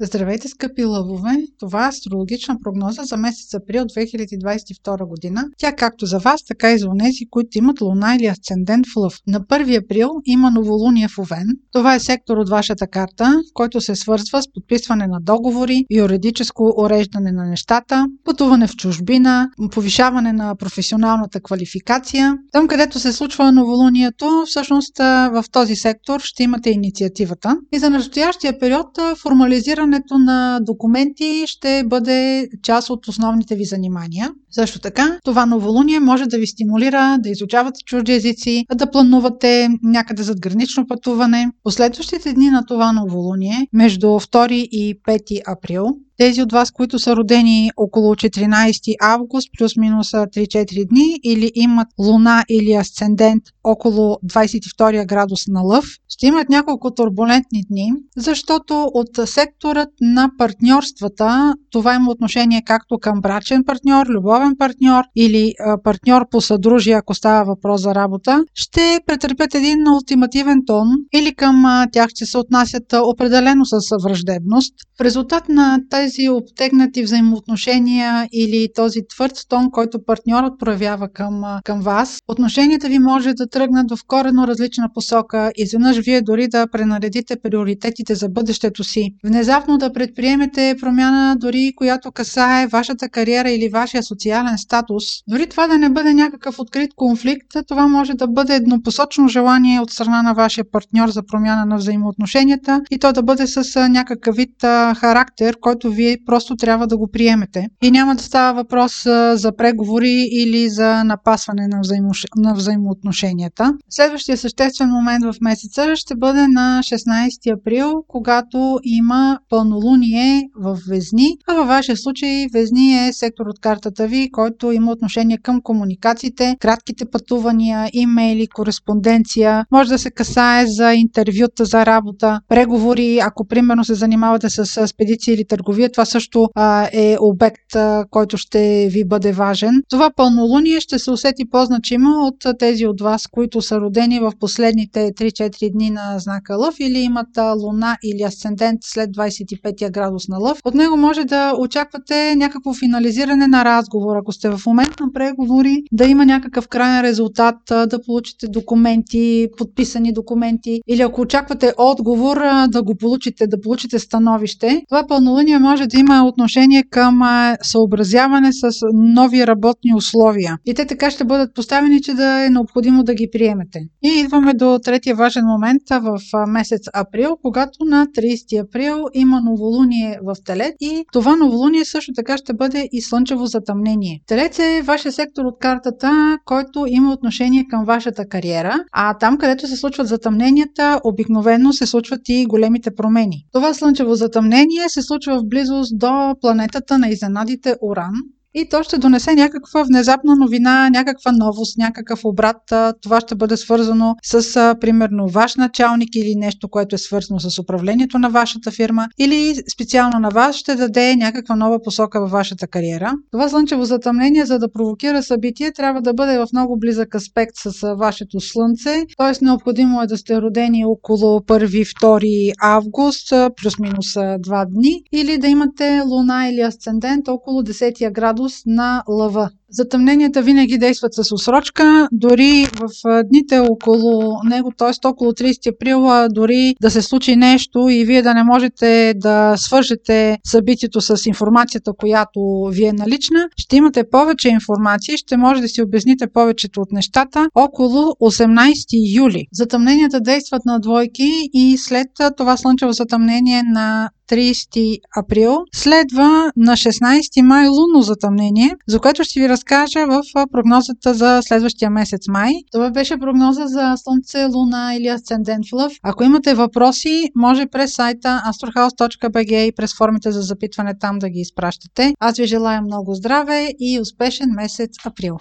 Здравейте, скъпи лъвове! Това е астрологична прогноза за месец април 2022 година. Тя както за вас, така и за онези, които имат луна или асцендент в лъв. На 1 април има новолуние в Овен. Това е сектор от вашата карта, който се свързва с подписване на договори, юридическо уреждане на нещата, пътуване в чужбина, повишаване на професионалната квалификация. Там, където се случва новолунието, всъщност в този сектор ще имате инициативата. И за настоящия период формализиране Подготвянето на документи ще бъде част от основните ви занимания. Също така, това новолуние може да ви стимулира да изучавате чужди езици, да планувате някъде зад гранично пътуване. Последващите дни на това новолуние, между 2 и 5 април, тези от вас, които са родени около 14 август, плюс-минус 3-4 дни, или имат луна или асцендент около 22 градус на лъв, ще имат няколко турбулентни дни, защото от секторът на партньорствата това има отношение както към брачен партньор, любовен партньор или партньор по съдружие, ако става въпрос за работа, ще претърпят един ултимативен тон или към тях ще се отнасят определено с враждебност. В резултат на тази тези обтегнати взаимоотношения или този твърд тон, който партньорът проявява към, към вас, отношенията ви може да тръгнат в корено различна посока. Изведнъж вие дори да пренаредите приоритетите за бъдещето си. Внезапно да предприемете промяна, дори която касае вашата кариера или вашия социален статус. Дори това да не бъде някакъв открит конфликт, това може да бъде еднопосочно желание от страна на вашия партньор за промяна на взаимоотношенията и то да бъде с някакъв вид характер, който вие просто трябва да го приемете. И няма да става въпрос за преговори или за напасване на, взаимо... на взаимоотношенията. Следващия съществен момент в месеца ще бъде на 16 април, когато има пълнолуние в Везни, а във вашия случай Везни е сектор от картата ви, който има отношение към комуникациите, кратките пътувания, имейли, кореспонденция. Може да се касае за интервюта за работа, преговори, ако примерно се занимавате с спедиция или търговия вие това също а, е обект, а, който ще ви бъде важен. Това пълнолуние ще се усети по-значимо от тези от вас, които са родени в последните 3-4 дни на знака Лъв или имат луна или асцендент след 25 градус на Лъв. От него може да очаквате някакво финализиране на разговор. Ако сте в момент на преговори, да има някакъв крайен резултат, да получите документи, подписани документи или ако очаквате отговор, да го получите, да получите становище. Това пълнолуние може може да има отношение към съобразяване с нови работни условия. И те така ще бъдат поставени, че да е необходимо да ги приемете. И идваме до третия важен момент в месец април, когато на 30 април има новолуние в Телет и това новолуние също така ще бъде и слънчево затъмнение. Телец е вашия сектор от картата, който има отношение към вашата кариера, а там, където се случват затъмненията, обикновено се случват и големите промени. Това слънчево затъмнение се случва в близо близост до планетата на изненадите Уран, и то ще донесе някаква внезапна новина, някаква новост, някакъв обрат. Това ще бъде свързано с, примерно, ваш началник или нещо, което е свързано с управлението на вашата фирма или специално на вас ще даде някаква нова посока във вашата кариера. Това слънчево затъмнение, за да провокира събитие, трябва да бъде в много близък аспект с вашето слънце, т.е. необходимо е да сте родени около 1-2 август, плюс-минус 2 дни, или да имате луна или асцендент около 10 градус градус на лъва. Затъмненията винаги действат с осрочка, дори в дните около него, т.е. около 30 април, дори да се случи нещо и вие да не можете да свържете събитието с информацията, която ви е налична, ще имате повече информация ще може да си обясните повечето от нещата около 18 юли. Затъмненията действат на двойки и след това слънчево затъмнение на 30 април следва на 16 май лунно затъмнение, за което ще ви разкажа в прогнозата за следващия месец май. Това беше прогноза за Слънце, Луна или Асцендент в Лъв. Ако имате въпроси, може през сайта astrohouse.bg и през формите за запитване там да ги изпращате. Аз ви желая много здраве и успешен месец април!